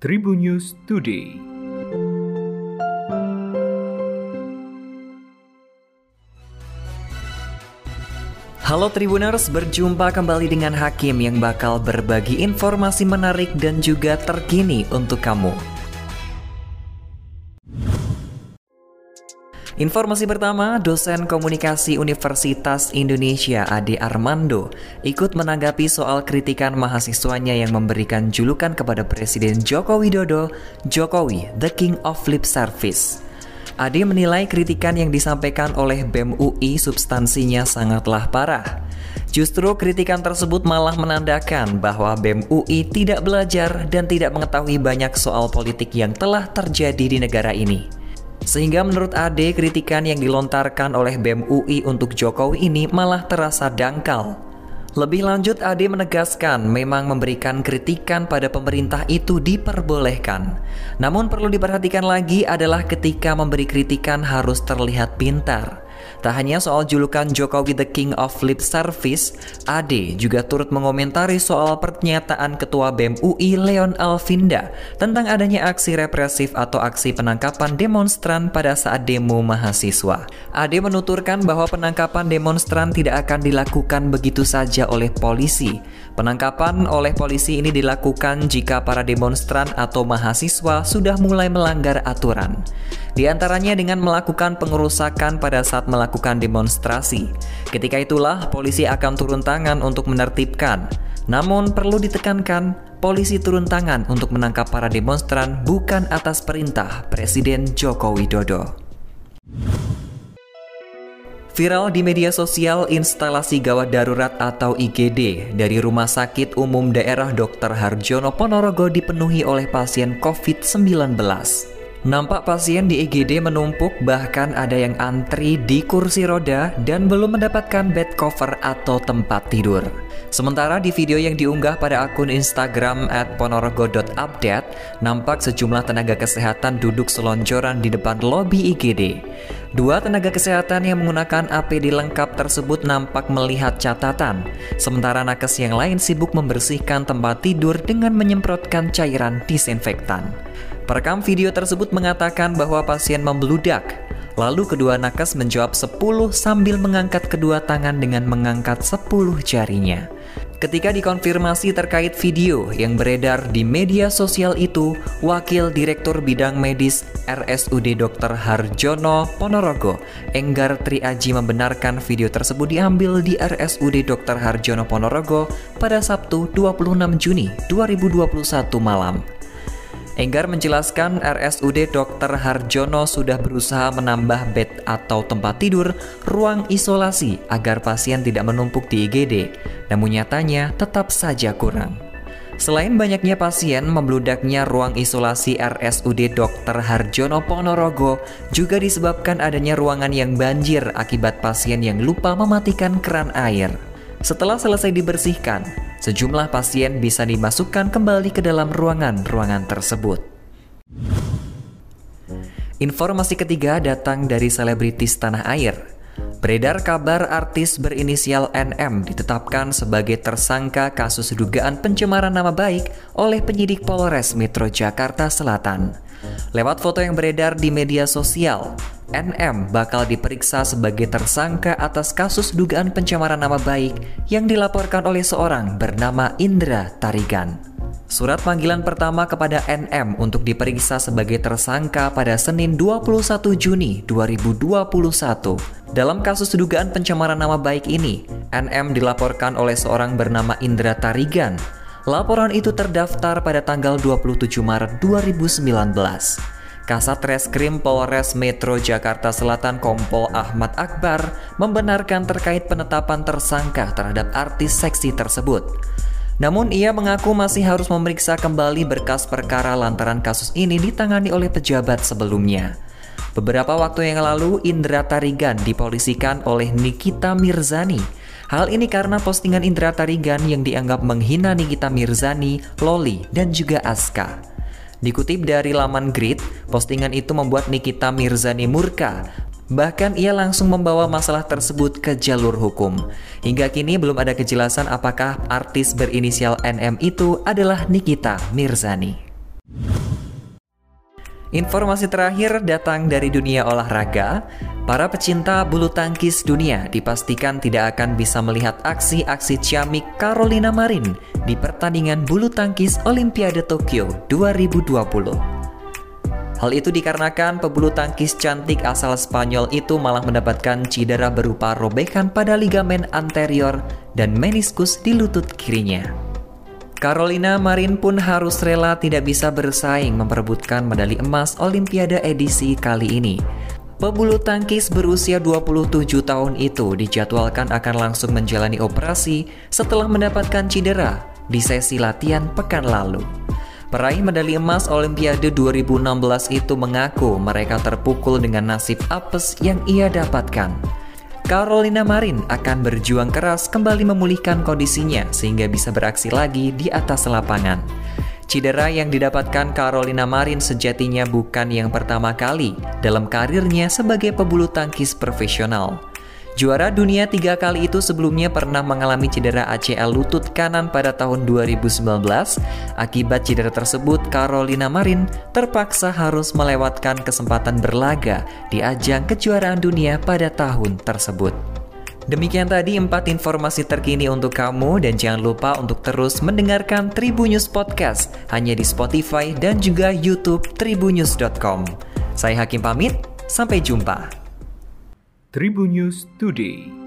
Tribun News Today. Halo Tribuners, berjumpa kembali dengan Hakim yang bakal berbagi informasi menarik dan juga terkini untuk kamu. Informasi pertama, dosen komunikasi Universitas Indonesia Ade Armando ikut menanggapi soal kritikan mahasiswanya yang memberikan julukan kepada Presiden Joko Widodo, Jokowi, the King of Lip Service. Ade menilai kritikan yang disampaikan oleh BEM UI substansinya sangatlah parah. Justru kritikan tersebut malah menandakan bahwa BEM UI tidak belajar dan tidak mengetahui banyak soal politik yang telah terjadi di negara ini. Sehingga menurut Ade kritikan yang dilontarkan oleh BEM UI untuk Jokowi ini malah terasa dangkal. Lebih lanjut, Ade menegaskan memang memberikan kritikan pada pemerintah itu diperbolehkan. Namun perlu diperhatikan lagi adalah ketika memberi kritikan harus terlihat pintar. Tak hanya soal julukan Jokowi the King of Lip Service, Ade juga turut mengomentari soal pernyataan Ketua BEM UI Leon Alvinda tentang adanya aksi represif atau aksi penangkapan demonstran pada saat demo mahasiswa. Ade menuturkan bahwa penangkapan demonstran tidak akan dilakukan begitu saja oleh polisi. Penangkapan oleh polisi ini dilakukan jika para demonstran atau mahasiswa sudah mulai melanggar aturan. Di antaranya dengan melakukan pengerusakan pada saat melakukan demonstrasi. Ketika itulah polisi akan turun tangan untuk menertibkan. Namun perlu ditekankan, polisi turun tangan untuk menangkap para demonstran bukan atas perintah Presiden Joko Widodo. Viral di media sosial instalasi gawat darurat atau IGD dari Rumah Sakit Umum Daerah Dr. Harjono Ponorogo dipenuhi oleh pasien COVID-19. Nampak pasien di IGD menumpuk bahkan ada yang antri di kursi roda dan belum mendapatkan bed cover atau tempat tidur. Sementara di video yang diunggah pada akun Instagram at ponorogo.update, nampak sejumlah tenaga kesehatan duduk selonjoran di depan lobi IGD. Dua tenaga kesehatan yang menggunakan APD lengkap tersebut nampak melihat catatan, sementara nakes yang lain sibuk membersihkan tempat tidur dengan menyemprotkan cairan disinfektan. Perekam video tersebut mengatakan bahwa pasien membeludak. Lalu kedua nakes menjawab 10 sambil mengangkat kedua tangan dengan mengangkat 10 jarinya. Ketika dikonfirmasi terkait video yang beredar di media sosial itu, Wakil Direktur Bidang Medis RSUD Dr. Harjono Ponorogo, Enggar Triaji membenarkan video tersebut diambil di RSUD Dr. Harjono Ponorogo pada Sabtu 26 Juni 2021 malam. Enggar menjelaskan RSUD Dr. Harjono sudah berusaha menambah bed atau tempat tidur ruang isolasi agar pasien tidak menumpuk di IGD, namun nyatanya tetap saja kurang. Selain banyaknya pasien, membludaknya ruang isolasi RSUD Dr. Harjono Ponorogo juga disebabkan adanya ruangan yang banjir akibat pasien yang lupa mematikan keran air. Setelah selesai dibersihkan, sejumlah pasien bisa dimasukkan kembali ke dalam ruangan-ruangan tersebut. Informasi ketiga datang dari selebritis tanah air. Beredar kabar artis berinisial NM ditetapkan sebagai tersangka kasus dugaan pencemaran nama baik oleh penyidik Polres Metro Jakarta Selatan. Lewat foto yang beredar di media sosial, NM bakal diperiksa sebagai tersangka atas kasus dugaan pencemaran nama baik yang dilaporkan oleh seorang bernama Indra Tarigan. Surat panggilan pertama kepada NM untuk diperiksa sebagai tersangka pada Senin 21 Juni 2021. Dalam kasus dugaan pencemaran nama baik ini, NM dilaporkan oleh seorang bernama Indra Tarigan. Laporan itu terdaftar pada tanggal 27 Maret 2019. Kasat Reskrim Polres Metro Jakarta Selatan Kompol Ahmad Akbar membenarkan terkait penetapan tersangka terhadap artis seksi tersebut. Namun ia mengaku masih harus memeriksa kembali berkas perkara lantaran kasus ini ditangani oleh pejabat sebelumnya. Beberapa waktu yang lalu Indra Tarigan dipolisikan oleh Nikita Mirzani. Hal ini karena postingan Indra Tarigan yang dianggap menghina Nikita Mirzani, Loli, dan juga Aska. Dikutip dari laman Grid, postingan itu membuat Nikita Mirzani murka Bahkan ia langsung membawa masalah tersebut ke jalur hukum. Hingga kini belum ada kejelasan apakah artis berinisial NM itu adalah Nikita Mirzani. Informasi terakhir datang dari dunia olahraga. Para pecinta bulu tangkis dunia dipastikan tidak akan bisa melihat aksi-aksi ciamik Carolina Marin di pertandingan bulu tangkis Olimpiade Tokyo 2020. Hal itu dikarenakan pebulu tangkis cantik asal Spanyol itu malah mendapatkan cedera berupa robekan pada ligamen anterior dan meniskus di lutut kirinya. Carolina Marin pun harus rela tidak bisa bersaing memperebutkan medali emas Olimpiade edisi kali ini Pebulu tangkis berusia 27 tahun itu dijadwalkan akan langsung menjalani operasi setelah mendapatkan cedera di sesi latihan pekan lalu. Peraih medali emas Olimpiade 2016 itu mengaku mereka terpukul dengan nasib apes yang ia dapatkan. Carolina Marin akan berjuang keras kembali memulihkan kondisinya sehingga bisa beraksi lagi di atas lapangan. Cedera yang didapatkan Carolina Marin sejatinya bukan yang pertama kali dalam karirnya sebagai pebulu tangkis profesional. Juara dunia tiga kali itu sebelumnya pernah mengalami cedera ACL lutut kanan pada tahun 2019. Akibat cedera tersebut, Carolina Marin terpaksa harus melewatkan kesempatan berlaga di ajang kejuaraan dunia pada tahun tersebut. Demikian tadi empat informasi terkini untuk kamu dan jangan lupa untuk terus mendengarkan Tribunnews Podcast hanya di Spotify dan juga YouTube tribunnews.com. Saya Hakim pamit, sampai jumpa. Tribunnews Today.